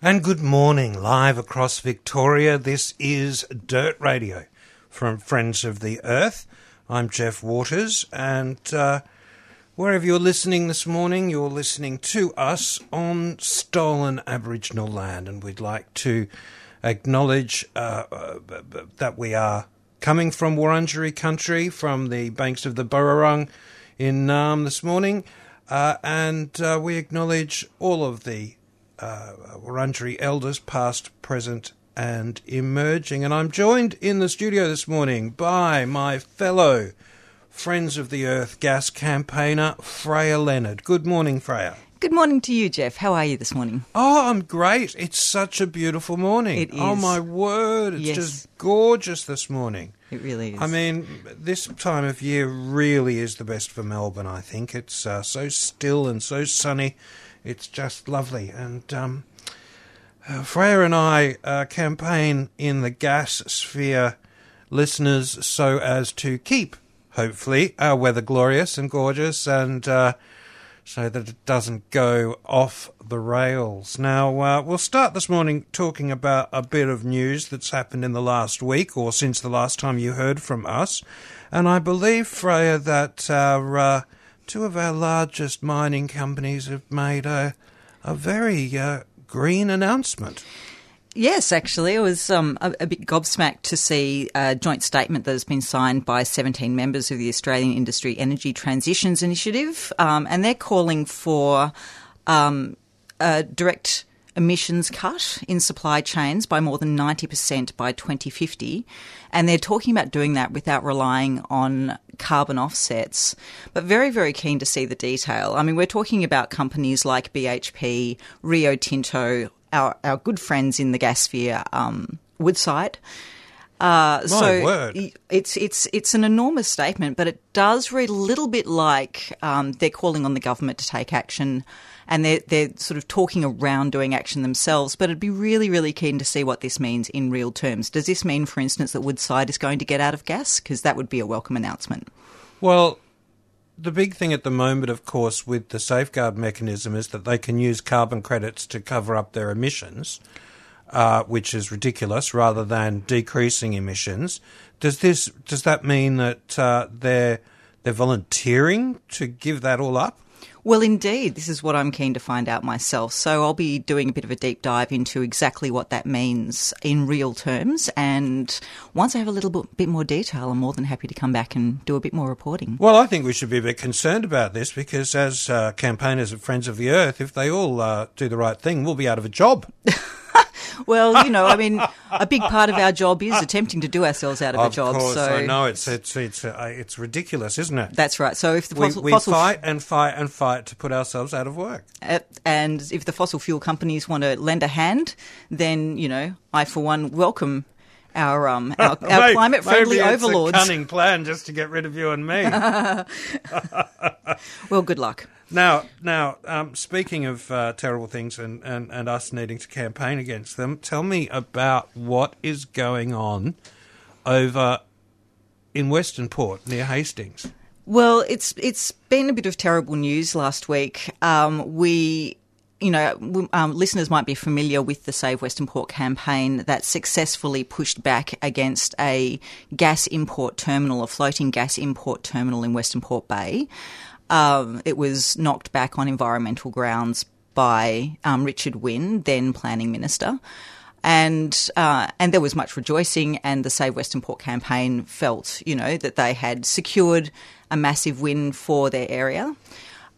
And good morning, live across Victoria. This is Dirt Radio from Friends of the Earth. I'm Jeff Waters, and uh, wherever you're listening this morning, you're listening to us on stolen Aboriginal land, and we'd like to acknowledge uh, uh, that we are coming from Wurundjeri country, from the banks of the Birrarung in Naarm this morning, uh, and uh, we acknowledge all of the uh, Wurundjeri elders, past, present, and emerging. And I'm joined in the studio this morning by my fellow Friends of the Earth gas campaigner, Freja Leonard. Good morning, Freja. Good morning to you, Jeff. How are you this morning? Oh, I'm great. It's such a beautiful morning. It Oh, my word. It's Yes. just gorgeous this morning. It really is. I mean, this time of year really is the best for Melbourne, I think. It's uh, so still and so sunny. It's just lovely. And um, uh, Freja and I uh, campaign in the gas sphere listeners so as to keep, hopefully, our weather glorious and gorgeous and. Uh, so that it doesn't go off the rails. Now, uh, we'll start this morning talking about a bit of news that's happened in the last week or since the last time you heard from us. And I believe, Freja, that our, uh, two of our largest mining companies have made a, a very uh, green announcement. yes, actually, I was um, a, a bit gobsmacked to see a joint statement that has been signed by 17 members of the Australian Industry Energy Transitions Initiative, um, and they're calling for um, a direct emissions cut in supply chains by more than 90% by 2050. And they're talking about doing that without relying on carbon offsets, but very, very keen to see the detail. I mean, we're talking about companies like BHP, Rio Tinto, our, our good friends in the gas sphere, um, Woodside. Uh, so word. it's it's it's an enormous statement, but it does read a little bit like um, they're calling on the government to take action, and they're they're sort of talking around doing action themselves. But I'd be really really keen to see what this means in real terms. Does this mean, for instance, that Woodside is going to get out of gas? Because that would be a welcome announcement. Well, the big thing at the moment, of course, with the safeguard mechanism is that they can use carbon credits to cover up their emissions, uh, which is ridiculous, rather than decreasing emissions. Does this does that mean that uh, they're they're volunteering to give that all up? Well, indeed, this is what I'm keen to find out myself. So I'll be doing a bit of a deep dive into exactly what that means in real terms. And once I have a little bit, more detail, I'm more than happy to come back and do a bit more reporting. Well, I think we should be a bit concerned about this because, as uh, campaigners of Friends of the Earth, if they all uh, do the right thing, we'll be out of a job. Well, you know, I mean, a big part of our job is attempting to do ourselves out of, a of job. course, so I know it's it's it's uh, it's ridiculous, isn't it? that's right. So if the we, fossil, we fossil fight and fight and fight to put ourselves out of work. Uh, and if the fossil fuel companies want to lend a hand, then you know I for one welcome our um our, our climate friendly overlords. A cunning plan just to get rid of you and me. Well, good luck. Now, now, um, speaking of uh, terrible things and, and, and us needing to campaign against them, tell me about what is going on over in Western Port near Hastings. Well, it's it's been a bit of terrible news last week. Um, we. You know, um, listeners might be familiar with the Save Western Port campaign that successfully pushed back against a gas import terminal, a floating gas import terminal in Western Port Bay. Um, it was knocked back on environmental grounds by um, Richard Wynne, then Planning Minister. And uh, and there was much rejoicing, and the Save Western Port campaign felt, you know, that they had secured a massive win for their area.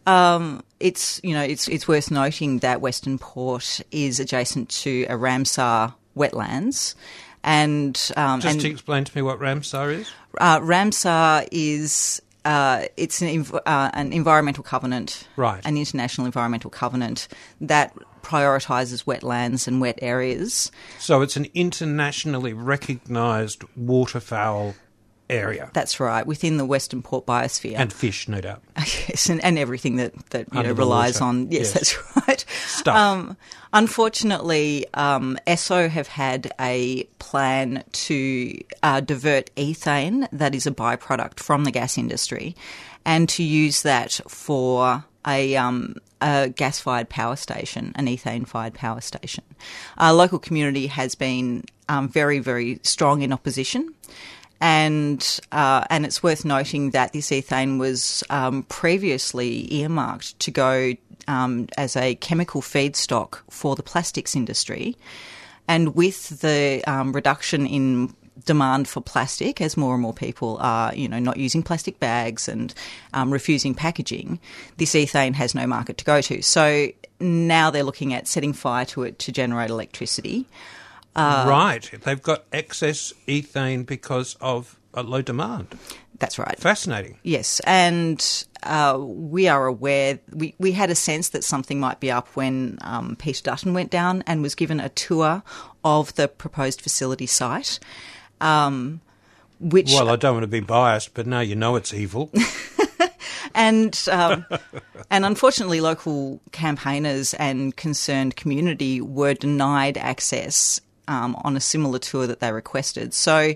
Um, it's you know it's it's worth noting that Western Port is adjacent to a Ramsar wetlands, and um, Just and to explain to me what Ramsar is. uh, Ramsar is uh, it's an, uh, an environmental covenant, Right. An international environmental covenant that prioritises wetlands and wet areas. So it's an internationally recognised waterfowl area That's right, within the Western Port biosphere. and fish, no doubt. Yes, and, and everything that, that you Under know relies water. on. Yes, Yes. that's right. Stuff. Um, unfortunately, um, ESSO have had a plan to uh, divert ethane, that is a byproduct from the gas industry, and to use that for a, um, a gas-fired power station, an ethane-fired power station. Our local community has been um, very, very strong in opposition and uh, and it's worth noting that this ethane was um, previously earmarked to go um, as a chemical feedstock for the plastics industry, and with the um, reduction in demand for plastic as more and more people are you know not using plastic bags and um, refusing packaging this ethane has no market to go to. So now they're looking at setting fire to it to generate electricity Uh, right. They've got excess ethane because of a low demand. that's right Fascinating. Yes, and uh, we are aware. We we had a sense that something might be up when um, Peter Dutton went down and was given a tour of the proposed facility site, um, which Well, I don't want to be biased, but now you know it's evil. and um, and unfortunately, local campaigners and concerned community were denied access um, on a similar tour that they requested. So.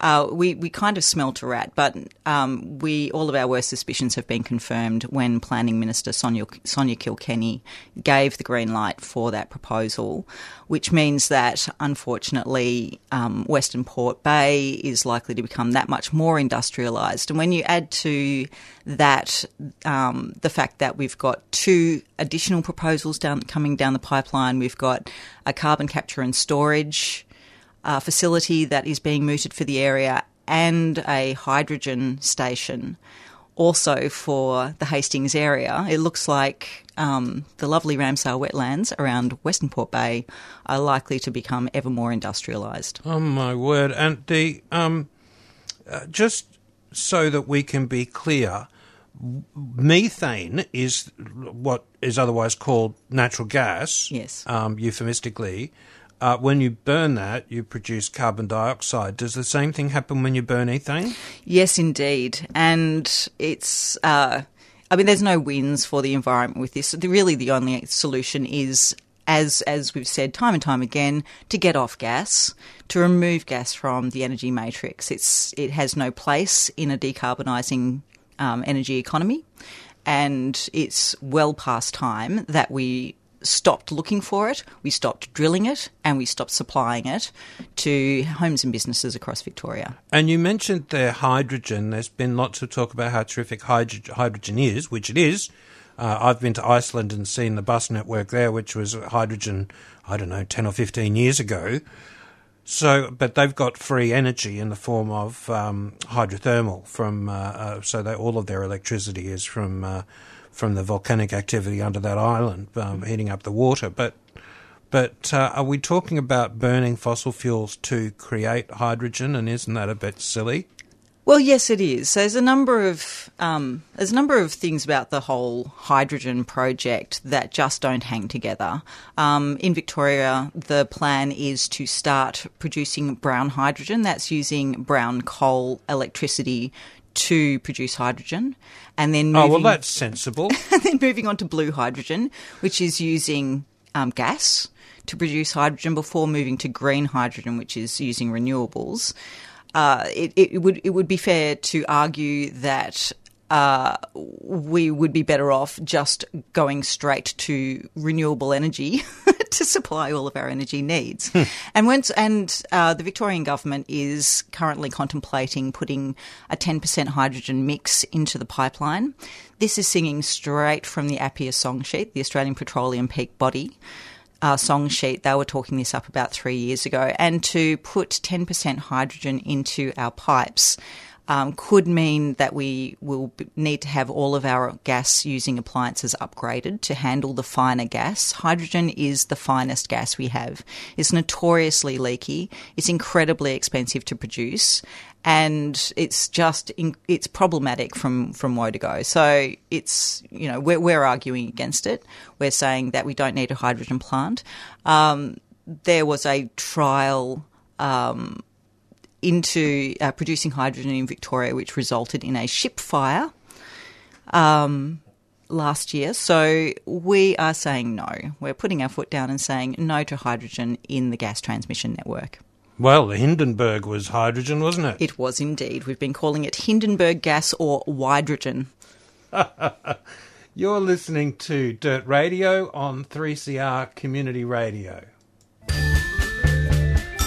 Uh, we, we kind of smelt a rat, but um, we all of our worst suspicions have been confirmed when Planning Minister Sonia, Sonia Kilkenny gave the green light for that proposal, which means that unfortunately um, Western Port Bay is likely to become that much more industrialised. And when you add to that um, the fact that we've got two additional proposals down coming down the pipeline, we've got a carbon capture and storage uh, facility that is being mooted for the area and a hydrogen station also for the Hastings area. It looks like um, the lovely Ramsar wetlands around Western Port Bay are likely to become ever more industrialised. Oh my word! And the um, uh, just so that we can be clear, methane is what is otherwise called natural gas. Yes. Um, euphemistically, uh, when you burn that, you produce carbon dioxide. Does the same thing happen when you burn ethane? Yes, indeed. And it's, uh, I mean, there's no wins for the environment with this. Really, the only solution is, as, as we've said time and time again, to get off gas, to remove gas from the energy matrix. It's, it has no place in a decarbonising um, energy economy. And it's well past time that we stopped looking for it, we stopped drilling it, and we stopped supplying it to homes and businesses across Victoria. And you mentioned there hydrogen. There's been lots of talk about how terrific hydro- hydrogen is, which it is. Uh, I've been to Iceland and seen the bus network there, which was hydrogen, I don't know, 10 or 15 years ago. So, but they've got free energy in the form of um, hydrothermal from, uh, uh, so that all of their electricity is from uh, from the volcanic activity under that island, um, heating up the water. But but uh, are we talking about burning fossil fuels to create hydrogen? And isn't that a bit silly? Well, yes, it is. So there's a number of um, there's a number of things about the whole hydrogen project that just don't hang together. Um, in Victoria, the plan is to start producing brown hydrogen. That's using brown coal electricity to produce hydrogen, and then Oh moving, well, that's sensible. and then moving on to blue hydrogen, which is using um, gas to produce hydrogen before moving to green hydrogen, which is using renewables. Uh, it, it would it would be fair to argue that uh, we would be better off just going straight to renewable energy to supply all of our energy needs. and once, and uh, the Victorian government is currently contemplating putting a 10% hydrogen mix into the pipeline. This is singing straight from the APPEA song sheet, the Australian Petroleum Peak Body uh, song sheet. They were talking this up about three years ago. And to put 10% hydrogen into our pipes um, could mean that we will need to have all of our gas using appliances upgraded to handle the finer gas. Hydrogen is the finest gas we have. It's notoriously leaky. It's incredibly expensive to produce. And it's just it's problematic from from woe to go. So it's you know we're, we're arguing against it. We're saying that we don't need a hydrogen plant. Um, there was a trial um, into uh, producing hydrogen in Victoria, which resulted in a ship fire um, last year. So we are saying no. We're putting our foot down and saying no to hydrogen in the gas transmission network. Well, the Hindenburg was hydrogen, wasn't it? It was indeed. We've been calling it Hindenburg gas or hydrogen. You're listening to Dirt Radio on 3CR Community Radio.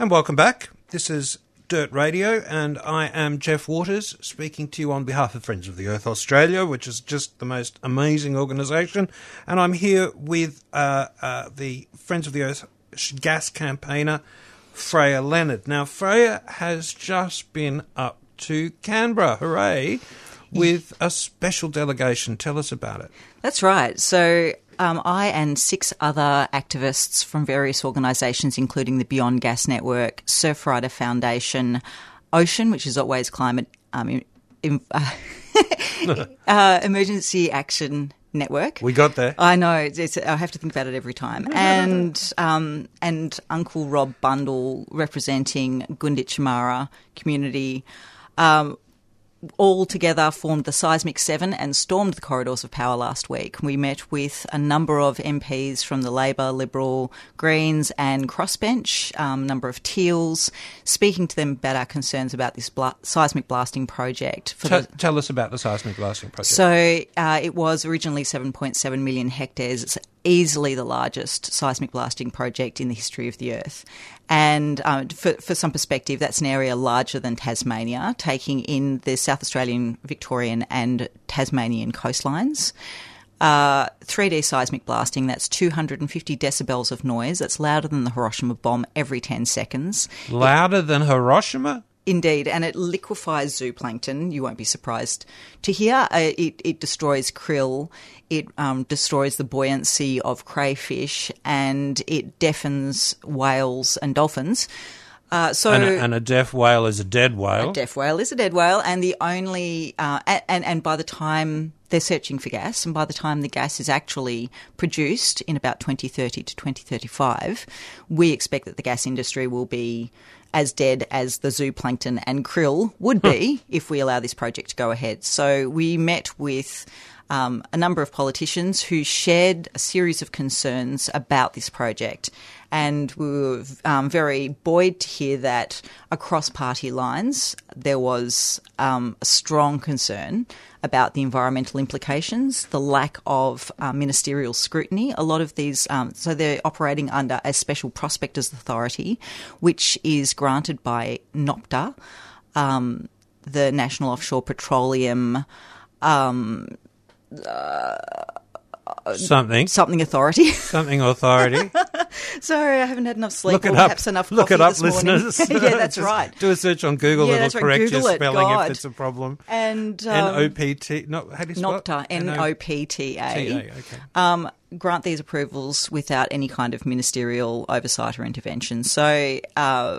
And welcome back. This is Dirt Radio, and I am Jeff Waters speaking to you on behalf of Friends of the Earth Australia, which is just the most amazing organisation. And I'm here with uh, uh, the Friends of the Earth gas campaigner, Freja Leonard. Now, Freja has just been up to Canberra, hooray, with a special delegation. Tell us about it. That's right. So um, I and six other activists from various organisations, including the Beyond Gas Network, Surfrider Foundation, Ocean, which is always climate um, in, uh, uh, emergency action network. We got there. I know. It's, I have to think about it every time. And um, and Uncle Rob Bundle representing Gunditjmara community. Um, all together formed the Seismic Seven and stormed the corridors of power last week. We met with a number of MPs from the Labor, Liberal, Greens, and Crossbench, a um, number of Teals, speaking to them about our concerns about this bla- seismic blasting project. T- the- tell us about the seismic blasting project. So uh, it was originally 7.7 million hectares. It's easily the largest seismic blasting project in the history of the Earth. And um, for, for some perspective, that's an area larger than Tasmania, taking in the South Australian, Victorian, and Tasmanian coastlines. Uh, 3D seismic blasting, that's 250 decibels of noise. That's louder than the Hiroshima bomb every 10 seconds. Louder it, than Hiroshima? Indeed, and it liquefies zooplankton. You won't be surprised to hear. Uh, it, it destroys krill, it um, destroys the buoyancy of crayfish, and it deafens whales and dolphins. Uh, so and a, and a, deaf whale is a dead whale. A deaf whale is a dead whale, and the only uh, and and by the time they're searching for gas, and by the time the gas is actually produced in about 2030 to 2035, we expect that the gas industry will be as dead as the zooplankton and krill would be if we allow this project to go ahead. So we met with um, a number of politicians who shared a series of concerns about this project. And we were um, very buoyed to hear that across party lines there was um, a strong concern about the environmental implications, the lack of uh, ministerial scrutiny. A lot of these, um, so they're operating under a special prospectors authority, which is granted by NOPTA, um, the National Offshore Petroleum. Um, uh, something. Something authority. Something authority. Sorry i haven't had enough sleep look it or up. perhaps enough look it up this listeners. Yeah that's right. do a search on google Yeah, it'll that's right. correct Google your spelling if it's a problem. And um, n-o-p-t no how do you spell NOPTA, it? N-O-P-T-A. T-A, okay. um, grant these approvals without any kind of ministerial oversight or intervention. So uh,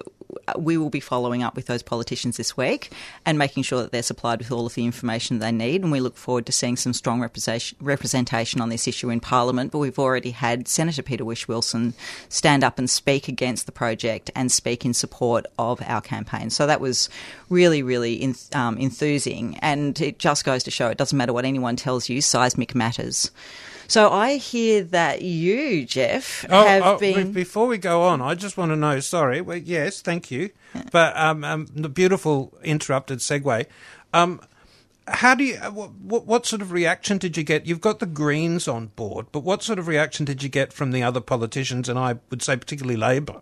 we will be following up with those politicians this week and making sure that they're supplied with all of the information they need. And we look forward to seeing some strong representation, on this issue in Parliament. But we've already had Senator Peter Whish-Wilson stand up and speak against the project and speak in support of our campaign. So that was really, really um, enthusing. And it just goes to show it doesn't matter what anyone tells you, seismic matters. So I hear that you, Jeff, Oh, have oh, been. before we go on, I just want to know. Sorry, well, yes, thank you, but um, um, the beautiful interrupted segue. Um, how do you? uh, What, what sort of reaction did you get? You've got the Greens on board, but what sort of reaction did you get from the other politicians, and I would say particularly Labor?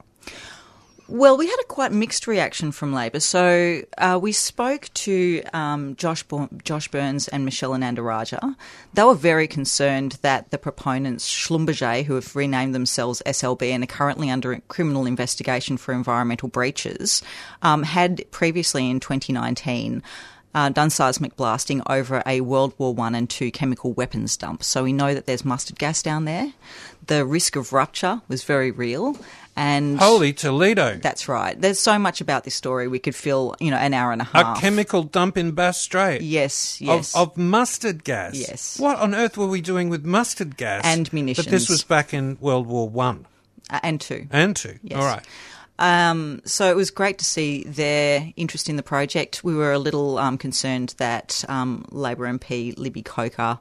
Well, we had a quite mixed reaction from Labor. So uh, we spoke to um, Josh, Bo- Josh Burns and Michelle Ananda-Rajah. They were very concerned that the proponents, Schlumberger, who have renamed themselves SLB and are currently under criminal investigation for environmental breaches, um, had previously in 2019 uh, done seismic blasting over a World War One and Two chemical weapons dump. So we know that there's mustard gas down there. The risk of rupture was very real. And Holy Toledo! that's right. There's so much about this story. We could fill, you know, an hour and a half. A chemical dump in Bass Strait. Yes, yes. Of, of mustard gas. Yes. What on earth were we doing with mustard gas? And munitions. But this was back in World War One Uh, and two. and two. Yes. All right. Um, so it was great to see their interest in the project. We were a little um, concerned that um, Labor MP Libby Coker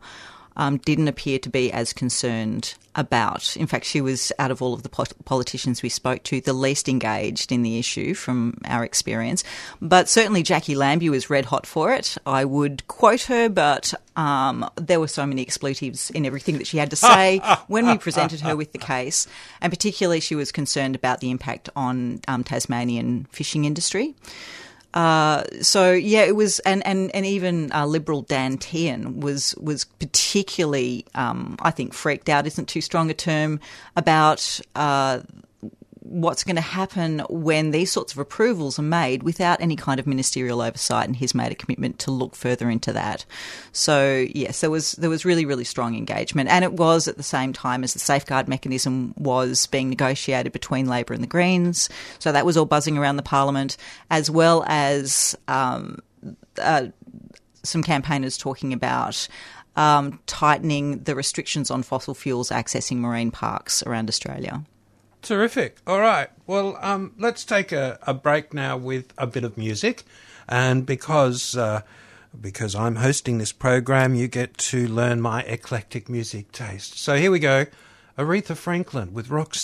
um, didn't appear to be as concerned about. In fact, she was out of all of the pol- politicians we spoke to the least engaged in the issue from our experience. But certainly Jacqui Lambie was red hot for it. I would quote her, but um, there were so many expletives in everything that she had to say when we presented her with the case, and particularly she was concerned about the impact on um, Tasmanian fishing industry. Uh, so yeah, it was, and and and even uh, Liberal Dan Tehan was was particularly, um, I think, freaked out. Isn't too strong a term about. Uh, What's going to happen when these sorts of approvals are made without any kind of ministerial oversight? And he's made a commitment to look further into that. So yes, there was there was really really strong engagement, and it was at the same time as the safeguard mechanism was being negotiated between Labor and the Greens. So that was all buzzing around the Parliament, as well as um, uh, some campaigners talking about. Um, tightening the restrictions on fossil fuels accessing marine parks around Australia. Terrific. All right. Well, um, let's take a, a break now with a bit of music, and because uh, because I'm hosting this program, you get to learn my eclectic music taste. So here we go. Aretha Franklin with Rock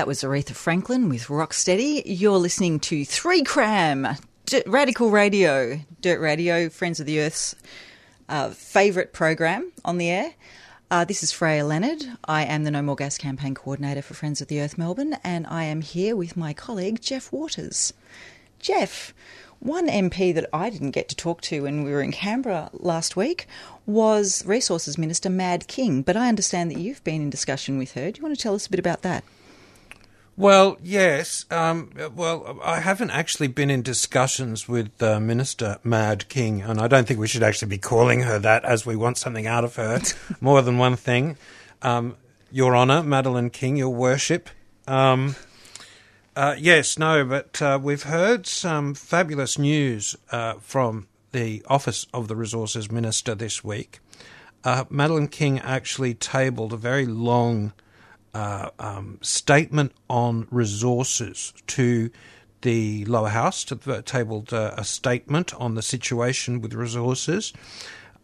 That was Aretha Franklin with Rocksteady. You're listening to 3 Cram, D- Radical Radio, Dirt Radio, Friends of the Earth's uh, favourite program on the air. Uh, this is Freja Leonard. I am the No More Gas campaign coordinator for Friends of the Earth Melbourne, and I am here with my colleague Jeff Waters. Jeff, one MP that I didn't get to talk to when we were in Canberra last week was Resources Minister Mad King, but I understand that you've been in discussion with her. Do you want to tell us a bit about that? Well, yes. Um, well, I haven't actually been in discussions with uh, Minister Mad King, and I don't think we should actually be calling her that as we want something out of her. More than one thing. Um, Your Honour, Madeleine King, Your Worship. Um, uh, yes, no, but uh, we've heard some fabulous news uh, from the Office of the Resources Minister this week. Uh, Madeleine King actually tabled a very long uh, um, statement on resources to the lower house, to the, tabled uh, a statement on the situation with resources.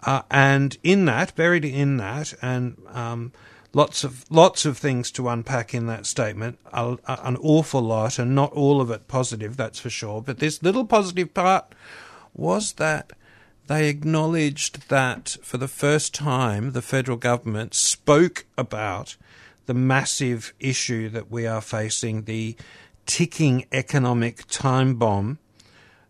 Uh, and in that, buried in that, and um, lots of lots of things to unpack in that statement. An awful lot, and not all of it positive, that's for sure. But this little positive part was that they acknowledged that for the first time, the federal government spoke about the massive issue that we are facing, the ticking economic time bomb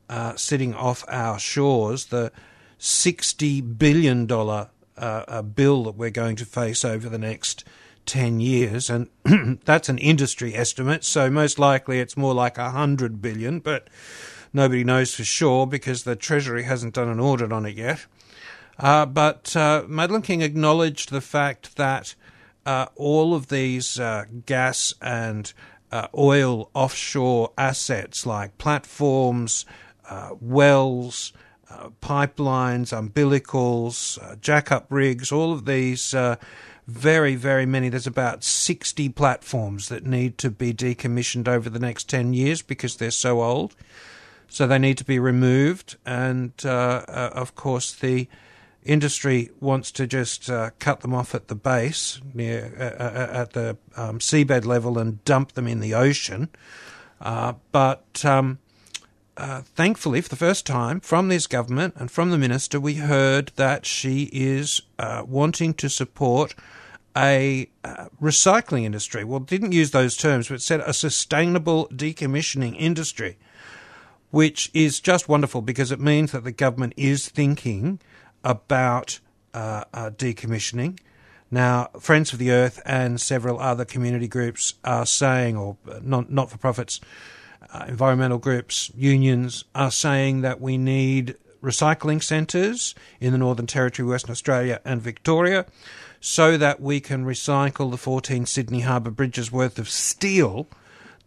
uh, sitting off our shores, the $60 billion uh, uh, bill that we're going to face over the next 10 years. And that's an industry estimate, so most likely it's more like 100 billion, but nobody knows for sure because the Treasury hasn't done an audit on it yet. Uh, but uh, Madeleine King acknowledged the fact that uh, all of these uh, gas and uh, oil offshore assets like platforms, uh, wells, uh, pipelines, umbilicals, uh, jack-up rigs, all of these very, very many. There's about 60 platforms that need to be decommissioned over the next 10 years because they're so old. So they need to be removed. And of course, the industry wants to just uh, cut them off at the base, near uh, uh, at the um, seabed level, and dump them in the ocean. Uh, but um, uh, thankfully, for the first time, from this government and from the minister, we heard that she is uh, wanting to support a recycling industry. Well, didn't use those terms, but said a sustainable decommissioning industry, which is just wonderful because it means that the government is thinking about uh, uh, decommissioning. Now, Friends of the Earth and several other community groups are saying, or not for profits, uh, environmental groups, unions are saying that we need recycling centres in the Northern Territory, Western Australia, and Victoria so that we can recycle the 14 Sydney Harbour Bridges worth of steel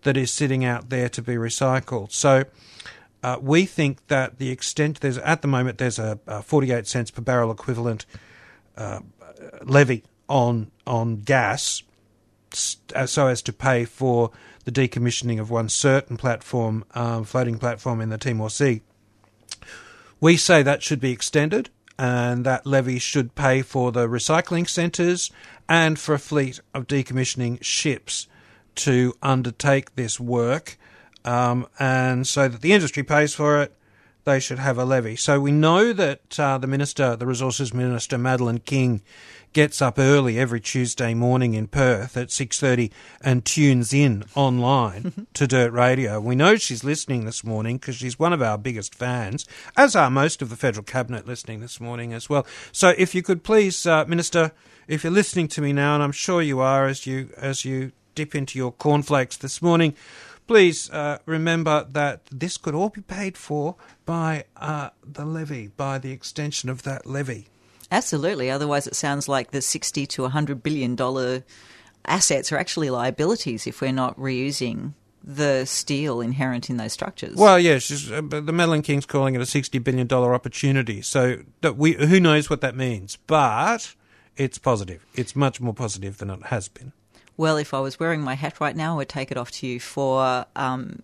that is sitting out there to be recycled. So, uh, we think that the extent there's at the moment there's a, a 48 cents per barrel equivalent uh, levy on on gas, uh, so as to pay for the decommissioning of one certain platform, um, floating platform in the Timor Sea. We say that should be extended, and that levy should pay for the recycling centres and for a fleet of decommissioning ships to undertake this work um, and so that the industry pays for it, they should have a levy. So we know that uh, the minister, the resources minister, Madeleine King, gets up early every Tuesday morning in Perth at six thirty and tunes in online to Dirt Radio. We know she's listening this morning because she's one of our biggest fans, as are most of the federal cabinet listening this morning as well. So if you could please, uh, Minister, if you're listening to me now, and I'm sure you are as you as you dip into your cornflakes this morning please uh, remember that this could all be paid for by uh, the levy, by the extension of that levy. Absolutely. Otherwise, it sounds like the 60 to 100 billion dollar assets are actually liabilities if we're not reusing the steel inherent in those structures. Well, yes, uh, the Madeleine King's calling it a sixty billion dollar opportunity. So we, who knows what that means? But it's positive. It's much more positive than it has been well, if I was wearing my hat right now, I would take it off to you for um,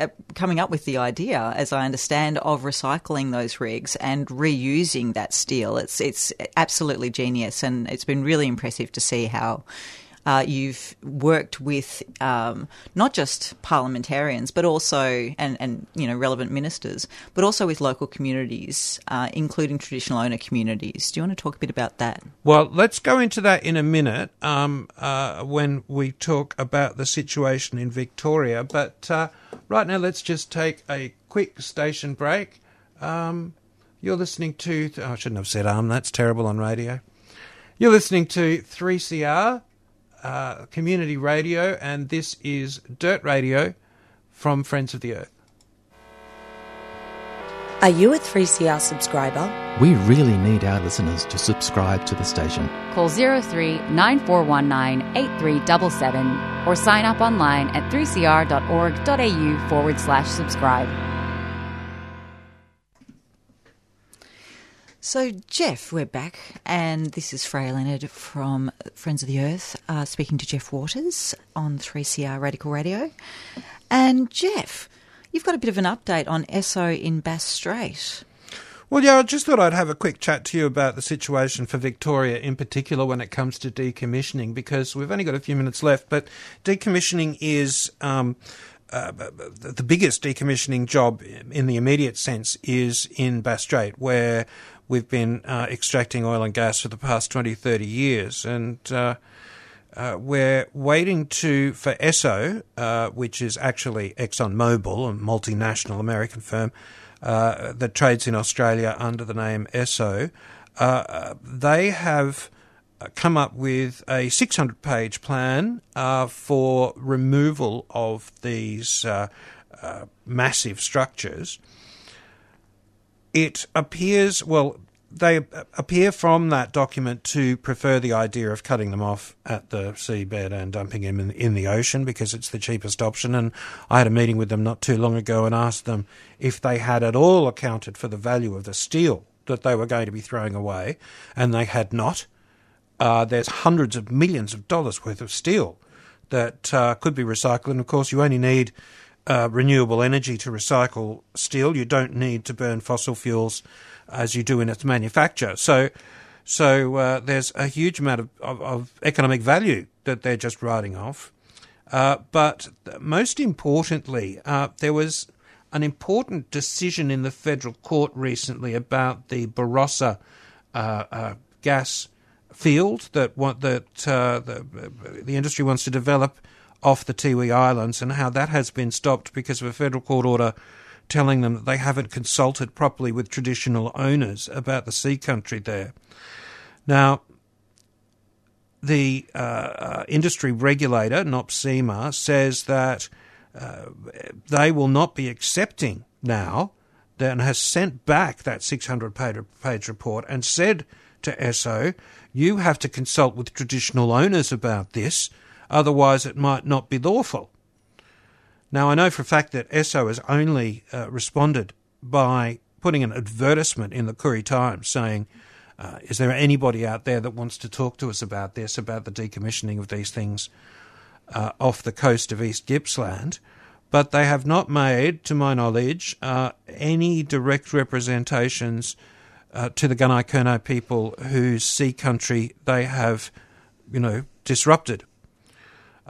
uh, coming up with the idea, as I understand, of recycling those rigs and reusing that steel. It's it's absolutely genius, and it's been really impressive to see how. Uh, you've worked with um, not just parliamentarians, but also and and you know relevant ministers, but also with local communities, uh, including traditional owner communities. Do you want to talk a bit about that? Well, let's go into that in a minute um, uh, when we talk about the situation in Victoria. But uh, right now, let's just take a quick station break. Um, you're listening to. Oh, I shouldn't have said um, that's terrible on radio. You're listening to 3CR uh, Community Radio, and this is Dirt Radio from Friends of the Earth. Are you a 3CR subscriber? We really need our listeners to subscribe to the station. Call 03 9419 8377 or sign up online at 3cr.org.au forward slash subscribe. So, Jeff, we're back, and this is Freja Leonard from Friends of the Earth uh, speaking to Jeff Waters on 3CR Radical Radio. And, Jeff, you've got a bit of an update on Esso in Bass Strait. Well, yeah, I just thought I'd have a quick chat to you about the situation for Victoria in particular when it comes to decommissioning, because we've only got a few minutes left, but decommissioning is. Um, uh, the biggest decommissioning job in the immediate sense is in Bass Strait, where we've been uh, extracting oil and gas for the past 20, 30 years. And uh, uh, we're waiting to for Esso, uh, which is actually ExxonMobil, a multinational American firm uh, that trades in Australia under the name Esso. Uh, they have come up with a 600 page plan for removal of these massive structures it appears, well, they appear from that document to prefer the idea of cutting them off at the seabed and dumping them in, in, the ocean because it's the cheapest option. And I had a meeting with them not too long ago and asked them if they had at all accounted for the value of the steel that they were going to be throwing away, and they had not. Uh, there's hundreds of millions of dollars worth of steel that uh, could be recycled, and of course, you only need uh, renewable energy to recycle steel. You don't need to burn fossil fuels as you do in its manufacture. So, so uh, there's a huge amount of, of, of, economic value that they're just writing off. Uh, but most importantly, uh, there was an important decision in the federal court recently about the Barossa uh, uh, gas field that what, that the, the industry wants to develop off the Tiwi Islands and how that has been stopped because of a federal court order telling them that they haven't consulted properly with traditional owners about the sea country there. Now, the uh, uh, industry regulator, NOPSEMA, says that uh, they will not be accepting now and has sent back that 600 page report and said to Esso, you have to consult with traditional owners about this otherwise it might not be lawful. Now, I know for a fact that Esso has only uh, responded by putting an advertisement in the Koori Times saying, uh, Is there anybody out there that wants to talk to us about this, about the decommissioning of these things uh, off the coast of East Gippsland? But they have not made, to my knowledge, uh, any direct representations uh, to the Gunai Kurnai people whose sea country they have, you know, disrupted.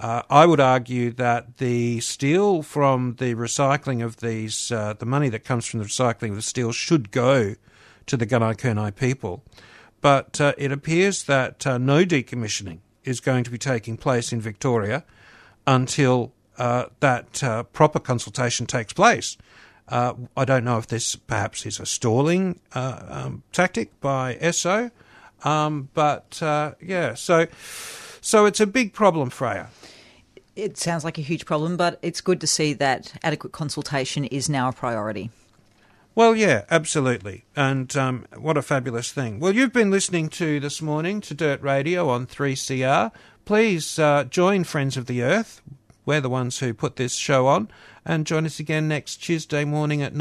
Uh, I would argue that the steel from the recycling of these, uh, the money that comes from the recycling of the steel should go to the Gunai Kurnai people. But uh, it appears that uh, no decommissioning is going to be taking place in Victoria until uh, that uh, proper consultation takes place. I don't know if this perhaps is a stalling um, tactic by Esso, um, but yeah, so so it's a big problem, Freja. It sounds like a huge problem, but it's good to see that adequate consultation is now a priority. Well, yeah, absolutely. And um, what a fabulous thing. Well, you've been listening to this morning to Dirt Radio on 3CR. Please uh, join Friends of the Earth. We're the ones who put this show on. And join us again next Tuesday morning at 9.